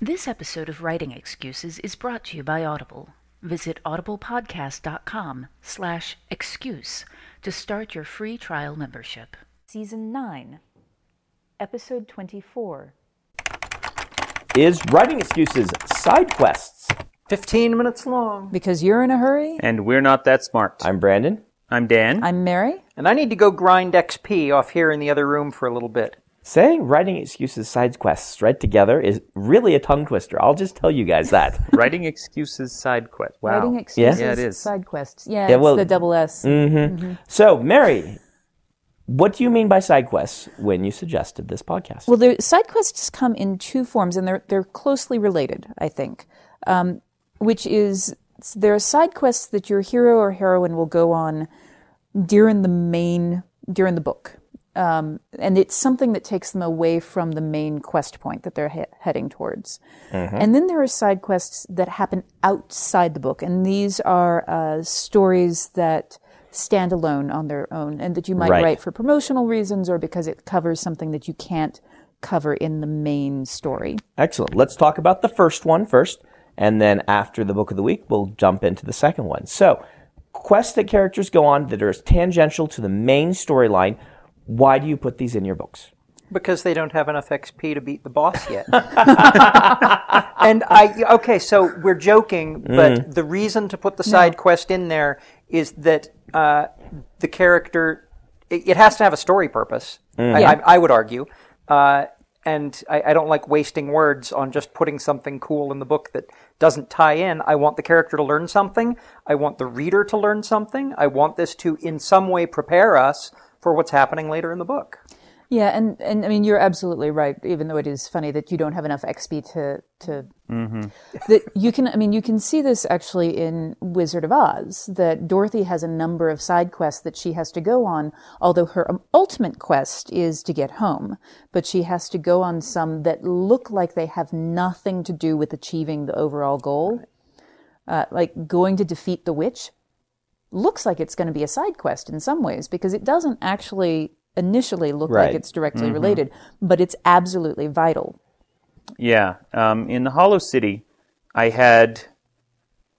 This episode of Writing Excuses is brought to you by Audible. Visit audiblepodcast.com slash excuse to start your free trial membership. Season 9, Episode 24. Is Writing Excuses side quests? 15 minutes long. Because you're in a hurry? And we're not that smart. I'm Brandon. I'm Dan. I'm Mary. and I need to go grind XP off here in the other room for a little bit. Saying Writing Excuses side quests right together is really a tongue twister. I'll just tell you guys that. Writing excuses side quest. Wow. Writing excuses, Yeah, it is. side quests. Yeah, Yeah, it's well- the double S. hmm So, Mary, what do you mean by side quests when you suggested this podcast? Well, the side quests come in two forms, and they're they're closely related, I think. Um, which is there are side quests that your hero or heroine will go on during the main during the book, um, and it's something that takes them away from the main quest point that they're he- heading towards. And then there are side quests that happen outside the book, and these are uh, stories that stand alone on their own, and that you might Right. write for promotional reasons or because it covers something that you can't cover in the main story. Excellent. Let's talk about the first one first, and then after the book of the week, we'll jump into the second one. So, quests that characters go on that are tangential to the main storyline. Why do you put these in your books? Because they don't have enough XP to beat the boss yet. and I, okay, so we're joking, but the reason to put the side quest in there is that uh, the character, it, it has to have a story purpose, I, I, I would argue. Uh, and I, I don't like wasting words on just putting something cool in the book that doesn't tie in. I want the character to learn something. I want the reader to learn something. I want this to, in some way, prepare us for what's happening later in the book. Yeah, and, and I mean you're absolutely right. Even though it is funny that you don't have enough XP to to that you can. I mean you can see this actually in Wizard of Oz. That Dorothy has a number of side quests that she has to go on. Although her ultimate quest is to get home, but she has to go on some that look like they have nothing to do with achieving the overall goal. Uh, like going to defeat the witch looks like it's going to be a side quest in some ways because it doesn't actually initially look Right. like it's directly related, but it's absolutely vital. Yeah. Um, in the Hollow City, I had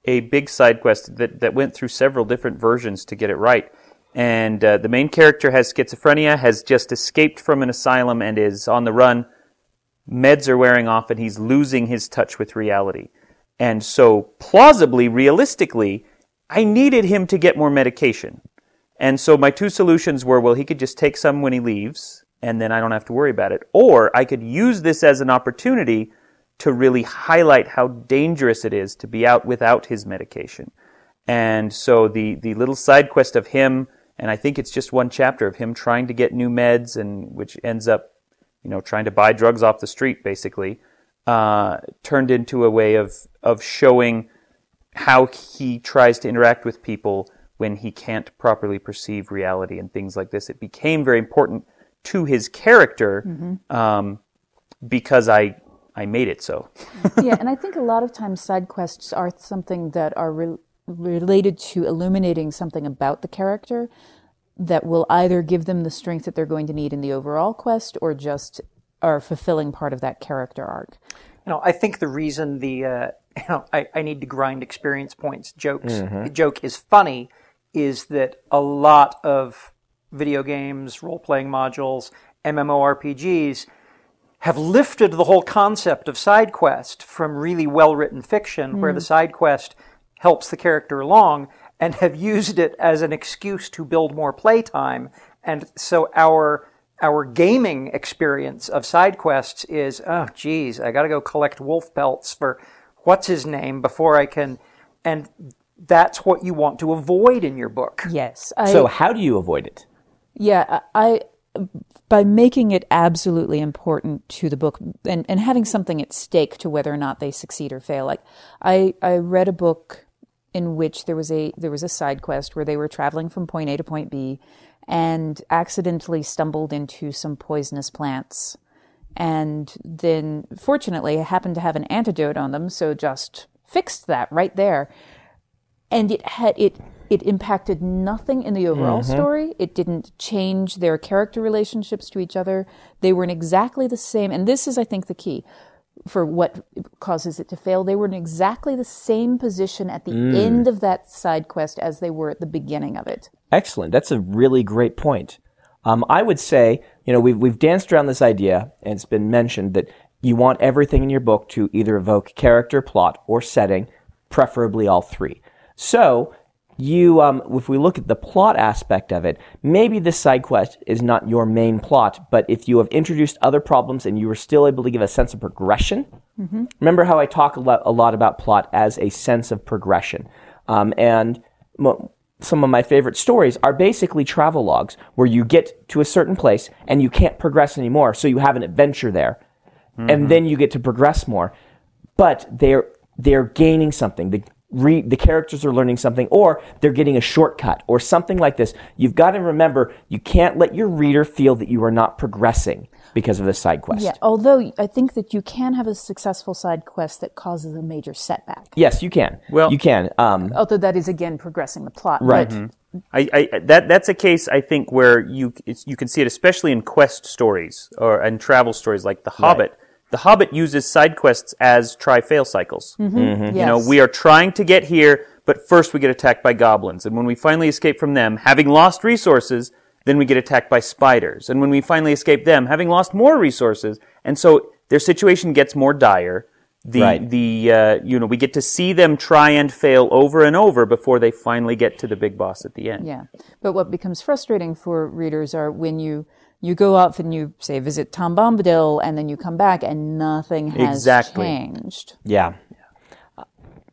a big side quest that, that went through several different versions to get it right. And uh, the main character has schizophrenia, has just escaped from an asylum, and is on the run. Meds are wearing off, and he's losing his touch with reality. And so, plausibly, realistically, I needed him to get more medication. And so my two solutions were well, he could just take some when he leaves, and then I don't have to worry about it. Or I could use this as an opportunity to really highlight how dangerous it is to be out without his medication. And so the, the little side quest of him, and I think it's just one chapter of him trying to get new meds, and which ends up, you know, trying to buy drugs off the street, basically, uh, turned into a way of of showing how he tries to interact with people when he can't properly perceive reality and things like this. It became very important to his character um, because I I made it so. yeah, and I think a lot of times side quests are something that are re- related to illuminating something about the character that will either give them the strength that they're going to need in the overall quest or just are fulfilling part of that character arc. You know, I think the reason the uh, you know I, I need to grind experience points jokes the joke is funny is that a lot of video games, role playing modules, MMORPGs have lifted the whole concept of side quest from really well written fiction where the side quest helps the character along and have used it as an excuse to build more playtime. And so our our gaming experience of side quests is, oh geez, I gotta go collect wolf pelts for what's his name before I can and that's what you want to avoid in your book. Yes. I, So how do you avoid it? Yeah, I by making it absolutely important to the book and, and having something at stake to whether or not they succeed or fail. Like I, I read a book in which there was a there was a side quest where they were traveling from point A to point B and accidentally stumbled into some poisonous plants. And then fortunately happened to have an antidote on them, so just fixed that right there. And it had it it impacted nothing in the overall mm-hmm. story. It didn't change their character relationships to each other. They were in exactly the same. And this is i think the key for what causes it to fail they were in exactly the same position at the end of that side quest as they were at the beginning of it Excellent. That's a really great point. Um, I would say, you know, we've, we've danced around this idea, and it's been mentioned that you want everything in your book to either evoke character, plot, or setting, preferably all three. So, you, um, if we look at the plot aspect of it, maybe this side quest is not your main plot, but if you have introduced other problems and you were still able to give a sense of progression, remember how I talk a lot, a lot about plot as a sense of progression. Um, and mo- some of my favorite stories are basically travel logs where you get to a certain place and you can't progress anymore, so you have an adventure there, and then you get to progress more. But they're they're gaining something. The re, the characters are learning something, or they're getting a shortcut, or something like this. You've got to remember you can't let your reader feel that you are not progressing because of the side quest. yeah although i think that you can have a successful side quest that causes a major setback Yes, you can. Well- you can. Um, although that is again progressing the plot Right. but I, I that that's a case I think where you it's, you can see it especially in quest stories or and travel stories like The Hobbit. The Hobbit uses side quests as try fail cycles. yes. You know, we are trying to get here, but first we get attacked by goblins, and when we finally escape from them, having lost resources, then we get attacked by spiders, and when we finally escape them, having lost more resources, and so their situation gets more dire. The Right. the uh, you know we get to see them try and fail over and over before they finally get to the big boss at the end. Yeah. But what becomes frustrating for readers are when you you go off and you say visit Tom Bombadil and then you come back and nothing has Exactly. changed. Yeah.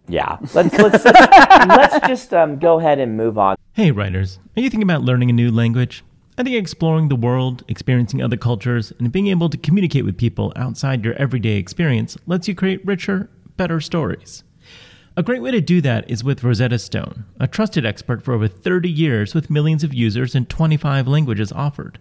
Yeah. Let's let's let's, let's just um, go ahead and move on. Hey, writers, are you thinking about learning a new language? I think exploring the world, experiencing other cultures, and being able to communicate with people outside your everyday experience lets you create richer, better stories. A great way to do that is with Rosetta Stone, a trusted expert for over 30 years with millions of users and 25 languages offered.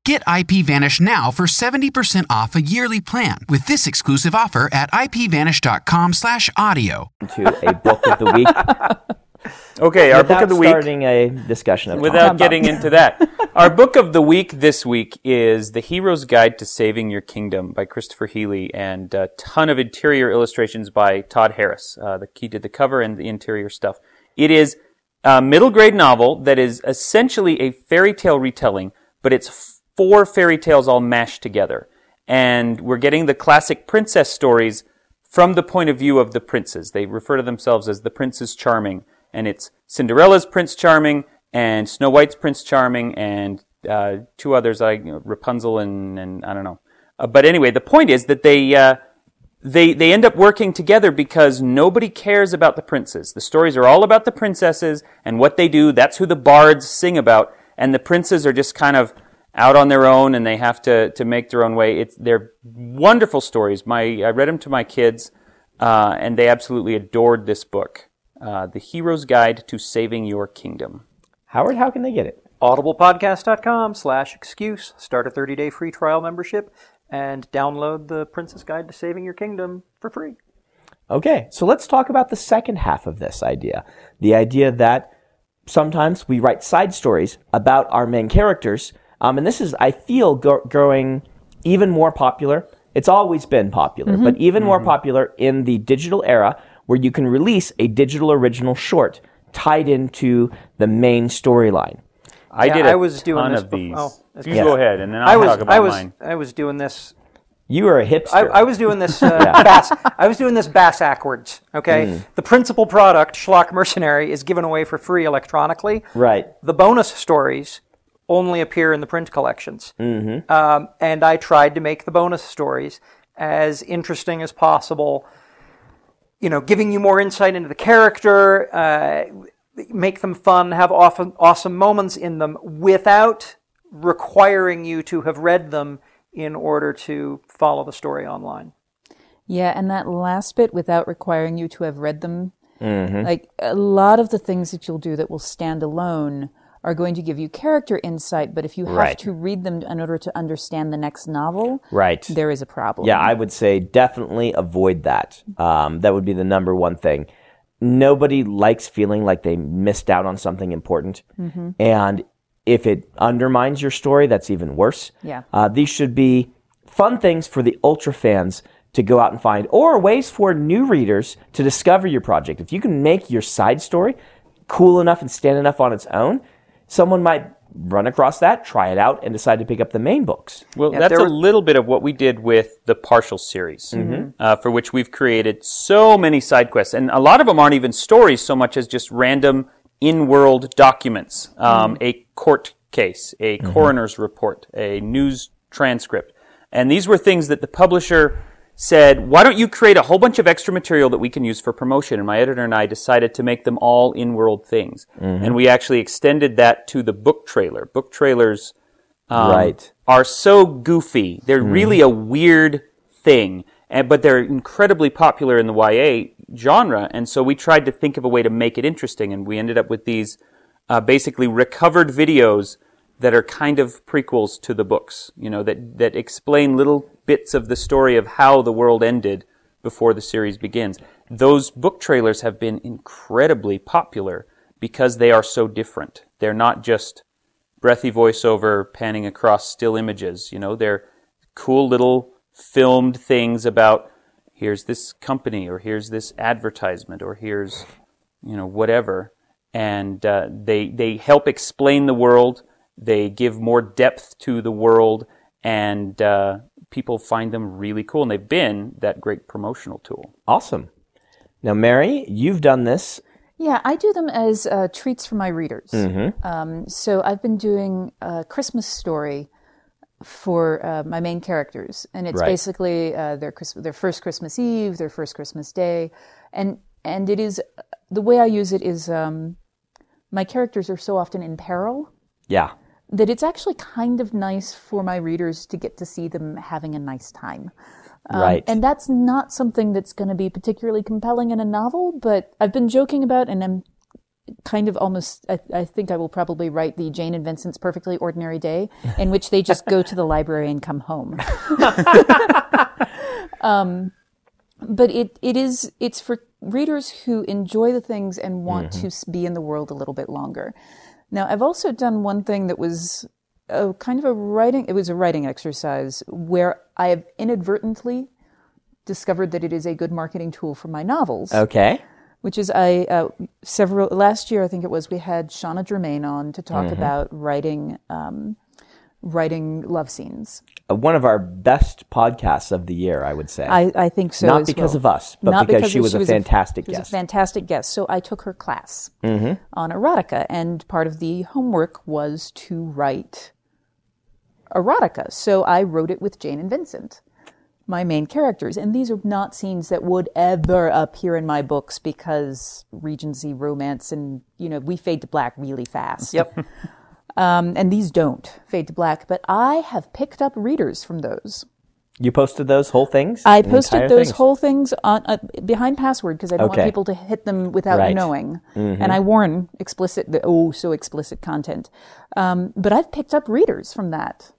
Get IPVanish now for 70% off a yearly plan with this exclusive offer at ipvanish.com slash audio. To a book of the week. Okay, our book of the week. starting a discussion of Without getting into that, our book of the week this week is The Hero's Guide to Saving Your Kingdom by Christopher Healy and a ton of interior illustrations by Todd Harris. Uh, the, he did the cover and the interior stuff. It is a middle grade novel that is essentially a fairy tale retelling, but it's four fairy tales all mashed together. And we're getting the classic princess stories from the point of view of the princes. They refer to themselves as the Princes Charming and it's Cinderella's Prince Charming and Snow White's Prince Charming and uh, two others like you know, Rapunzel and, and I don't know. Uh, but anyway, the point is that they uh, they they end up working together because nobody cares about the princes. The stories are all about the princesses and what they do. That's who the bards sing about, and the princes are just kind of out on their own and they have to to make their own way. It's they're wonderful stories. My I read them to my kids, uh, and they absolutely adored this book uh, The Hero's Guide to Saving Your Kingdom. Howard, how can they get it? audiblepodcast.com slash excuse. Start a 30-day free trial membership and download the Princess Guide to Saving Your Kingdom for free. Okay, so let's talk about the second half of this idea. The idea that sometimes we write side stories about our main characters. Um, and this is, I feel, go- growing even more popular. It's always been popular, but even more popular in the digital era where you can release a digital original short tied into the main storyline. I Yeah, did a I was doing ton this of bef- these. oh, you good. go ahead, and then I'll I was talk about I was mine. I was doing this You are a hipster. I, I was doing this uh, bass. I was doing this bass backwards. Okay, Mm. the principal product, Schlock Mercenary, is given away for free electronically. right. The bonus stories only appear in the print collections. Mm-hmm. Um, and I tried to make the bonus stories as interesting as possible. You know, giving you more insight into the character, uh, make them fun, have often awesome moments in them, without requiring you to have read them in order to follow the story online. Yeah, and that last bit without requiring you to have read them, like a lot of the things that you'll do that will stand alone are going to give you character insight, but if you have Right. to read them in order to understand the next novel, Right. there is a problem. Yeah, I would say definitely avoid that. Um, that would be the number one thing. Nobody likes feeling like they missed out on something important. And if it undermines your story, that's even worse. Yeah. Uh, these should be fun things for the ultra fans to go out and find, or ways for new readers to discover your project. If you can make your side story cool enough and stand enough on its own, someone might run across that, try it out, and decide to pick up the main books. Well, Yeah, that's there a little bit of what we did with the Partials series, Mm-hmm. uh, for which we've created so many side quests, and a lot of them aren't even stories so much as just random in-world documents, um, a court case, a Mm-hmm. coroner's report, a news transcript, and these were things that the publisher said, "Why don't you create a whole bunch of extra material that we can use for promotion?" And my editor and I decided to make them all in-world things, and we actually extended that to the book trailer. Book trailers um, Right. are so goofy; they're really a weird thing, and but they're incredibly popular in the YA genre. And so we tried to think of a way to make it interesting, and we ended up with these uh, basically recovered videos that are kind of prequels to the books, you know, that, that explain little bits of the story of how the world ended before the series begins. Those book trailers have been incredibly popular because they are so different. They're not just breathy voiceover panning across still images, you know, they're cool little filmed things about here's this company or here's this advertisement or here's, you know, whatever. And uh, they, they help explain the world they give more depth to the world, and uh, people find them really cool. And they've been that great promotional tool. Awesome. Now, Mary, you've done this. Yeah, I do them as uh, treats for my readers. Mm-hmm. Um, so I've been doing a Christmas story for uh, my main characters, and it's Right. basically uh, their Christ- their first Christmas Eve, their first Christmas Day, and and it is the way I use it is um, my characters are so often in peril Yeah. That it's actually kind of nice for my readers to get to see them having a nice time. Um, Right. And that's not something that's going to be particularly compelling in a novel, but I've been joking about, and I'm kind of almost, I, I think I will probably write the Jane and Vincent's Perfectly Ordinary Day, in which they just go to the library and come home. um, but it, it is, it's for readers who enjoy the things and want to be in the world a little bit longer. Now, I've also done one thing that was a kind of a writing, it was a writing exercise where I have inadvertently discovered that it is a good marketing tool for my novels Okay. which is I uh, several last year I think it was we had Shanna Germain on to Mm-hmm. talk about writing um, writing love scenes. Uh, One of our best podcasts of the year, I would say. I, I think so. Not as because well. of us, but Not because she of- was a fantastic she was guest. a fantastic guest. So I took her class on erotica, and part of the homework was to write erotica. So I wrote it with Jane and Vincent, my main characters. And these are not scenes that would ever appear in my books because Regency romance and, you know, we fade to black really fast. Yep. Um, and these don't fade to black, but I have picked up readers from those. you posted those whole things? I posted those things? whole things on uh, behind password because I don't Okay. want people to hit them without Right. Mm-hmm. knowing. And I warn explicit, the oh so explicit content. Um, but I've picked up readers from that,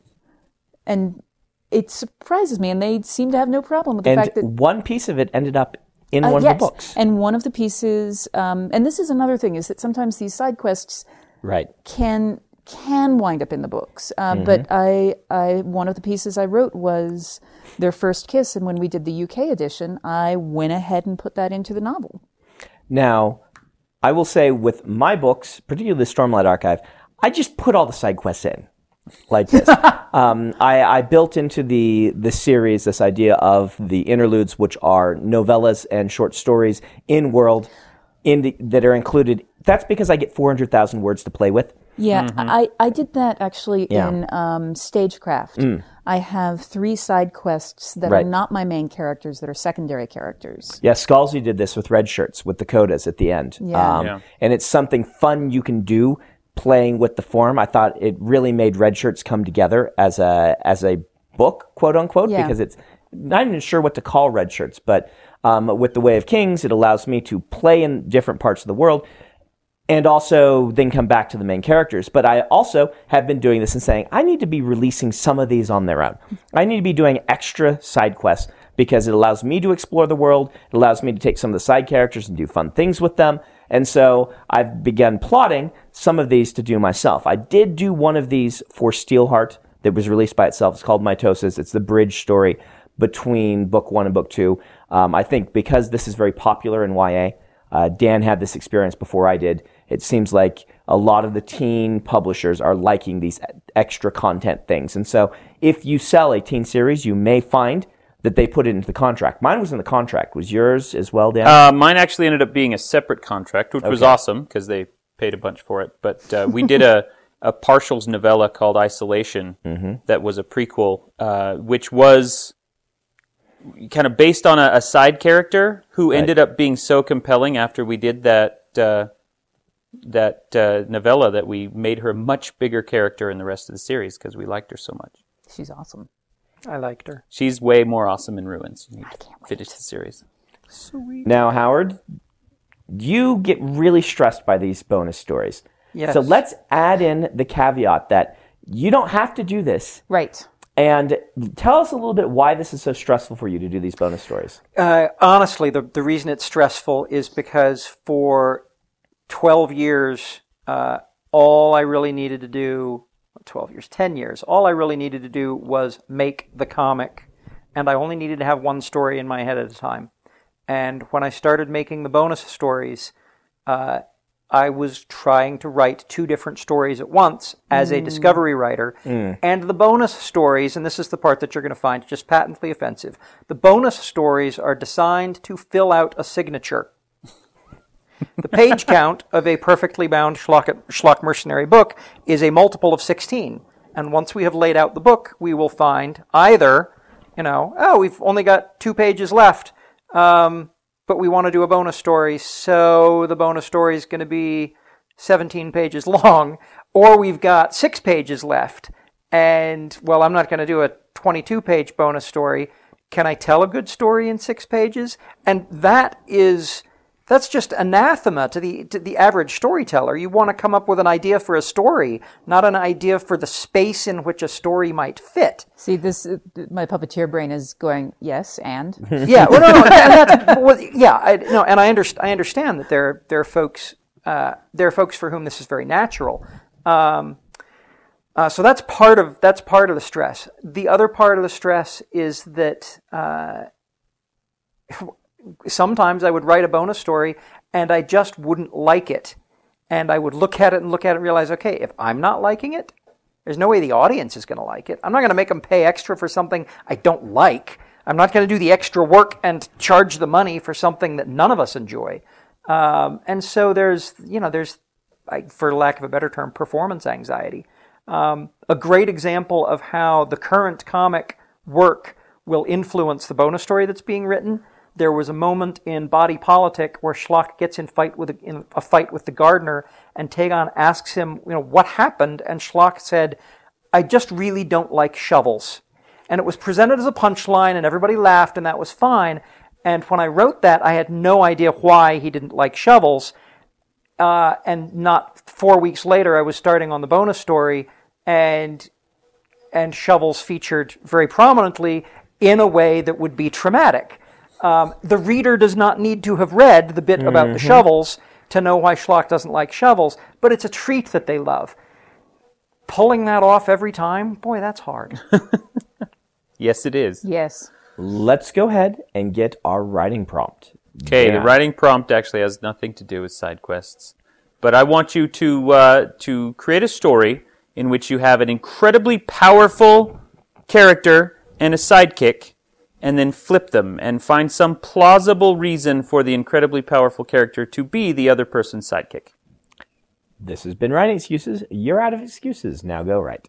and it surprises me. And they seem to have no problem with the And fact that one piece of it ended up in uh, one yes. of the books. And one of the pieces, um, and this is another thing, is that sometimes these side quests right. can can wind up in the books. Uh, Mm-hmm. But I, I, one of the pieces I wrote was their first kiss, and when we did the UK edition, I went ahead and put that into the novel. Now, I will say with my books, particularly the Stormlight Archive, I just put all the side quests in like this. um, I, I built into the the series this idea of the interludes, which are novellas and short stories in world in the, that are included. That's because I get four hundred thousand words to play with. Yeah, I, I did that actually Mm-hmm. Yeah. Mm. in um, Stagecraft. I have three side quests that Right. are not my main characters, that are secondary characters. Yeah, Scalzi did this with Redshirts with the codas at the end. Yeah. Um, Yeah. And it's something fun you can do playing with the form. I thought it really made Redshirts come together as a as a book, quote unquote, Yeah. because it's not even sure what to call Redshirts, but um, with the Way of Kings, it allows me to play in different parts of the world and also then come back to the main characters. But I also have been doing this and saying, I need to be releasing some of these on their own. I need to be doing extra side quests because it allows me to explore the world. It allows me to take some of the side characters and do fun things with them. And so I've begun plotting some of these to do myself. I did do one of these for Steelheart that was released by itself. It's called Mitosis. It's the bridge story between book one and book two. Um, I think because this is very popular in YA, uh, Dan had this experience before I did. It seems like a lot of the teen publishers are liking these extra content things. And so if you sell a teen series, you may find that they put it into the contract. Mine was in the contract. Was yours as well, Dan? Uh, mine actually ended up being a separate contract, which was awesome because they paid a bunch for it. But uh, we did a, a partials novella called Isolation Mm-hmm. that was a prequel, uh, which was kind of based on a, a side character who ended up being so compelling after we did that uh, that uh, novella that we made her a much bigger character in the rest of the series because we liked her so much. She's awesome. I liked her. She's way more awesome in Ruins. You need to finish the series. Now, Howard, you get really stressed by these bonus stories. Yes. So let's add in the caveat that you don't have to do this. Right. And tell us a little bit why this is so stressful for you to do these bonus stories. Uh, honestly, the, the reason it's stressful is because for 12 years, uh, all I really needed to do, 12 years, 10 years, all I really needed to do was make the comic. And I only needed to have one story in my head at a time. And when I started making the bonus stories, uh, I was trying to write two different stories at once as a discovery writer. And the bonus stories, and this is the part that you're going to find just patently offensive, the bonus stories are designed to fill out a signature. The page count of a perfectly bound Schlock, Schlock Mercenary book is a multiple of 16. And once we have laid out the book, we will find either, you know, oh, we've only got two pages left, um, but we want to do a bonus story, so the bonus story is going to be 17 pages long, or we've got six pages left, and, well, I'm not going to do a 22 page bonus story. Can I tell a good story in six pages? And that is that's just anathema to the to the average storyteller. You want to come up with an idea for a story, not an idea for the space in which a story might fit. See, this my puppeteer brain is going yes and Yeah, well, no, no, and that's, well, yeah, I, no, and I understand. I understand that there there are folks uh, there are folks for whom this is very natural. Um, uh, so that's part of that's part of the stress. The other part of the stress is that uh, sometimes I would write a bonus story and I just wouldn't like it, and I would look at it and look at it and realize, okay, if I'm not liking it, there's no way the audience is going to like it. I'm not going to make them pay extra for something I don't like. I'm not going to do the extra work and charge the money for something that none of us enjoy. Um, and so there's, you know, there's, for lack of a better term, performance anxiety. Um, a great example of how the current comic work will influence the bonus story that's being written. There was a moment in Body Politic where Schlock gets in fight with a, in a fight with the gardener, and Tagon asks him, you know, what happened, and Schlock said, "I just really don't like shovels." And it was presented as a punchline, and everybody laughed, and that was fine. And when I wrote that, I had no idea why he didn't like shovels. Uh, and not four weeks later, I was starting on the bonus story, and and shovels featured very prominently in a way that would be traumatic. Um, the reader does not need to have read the bit about the shovels to know why Schlock doesn't like shovels, but it's a treat that they love. Pulling that off every time, boy, that's hard. Yes, it is. yes. Let's go ahead and get our writing prompt. Okay, the writing prompt actually has nothing to do with side quests, but I want you to uh, to create a story in which you have an incredibly powerful character and a sidekick, and then flip them and find some plausible reason for the incredibly powerful character to be the other person's sidekick. This has been Writing Excuses. You're out of excuses. Now go write.